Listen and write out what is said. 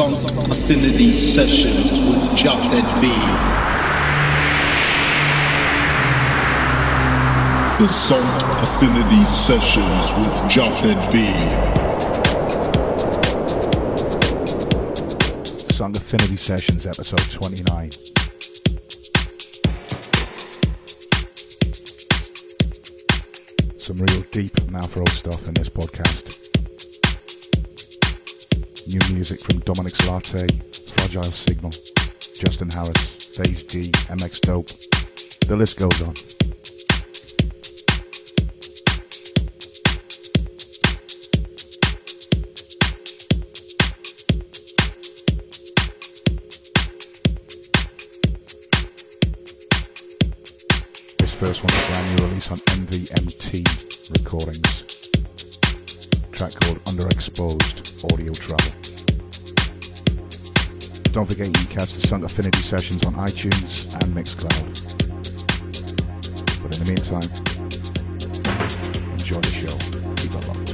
Sunk Affinity Sessions with Japhet B. The Sunk Affinity Sessions with Japhet B. Sunk Affinity Sessions, episode 29. Some real deep mouth roll stuff in this podcast. New music from Dominic's Latte, Fragile Signal, Justin Harris, Phase D, MX Dope. The list goes on. This first one's a brand new release on MVMT Recordings. Track called Underexposed Audio Travel. Don't forget you can catch the Sunk Affinity sessions on iTunes and Mixcloud. But in the meantime, enjoy the show. Keep it locked.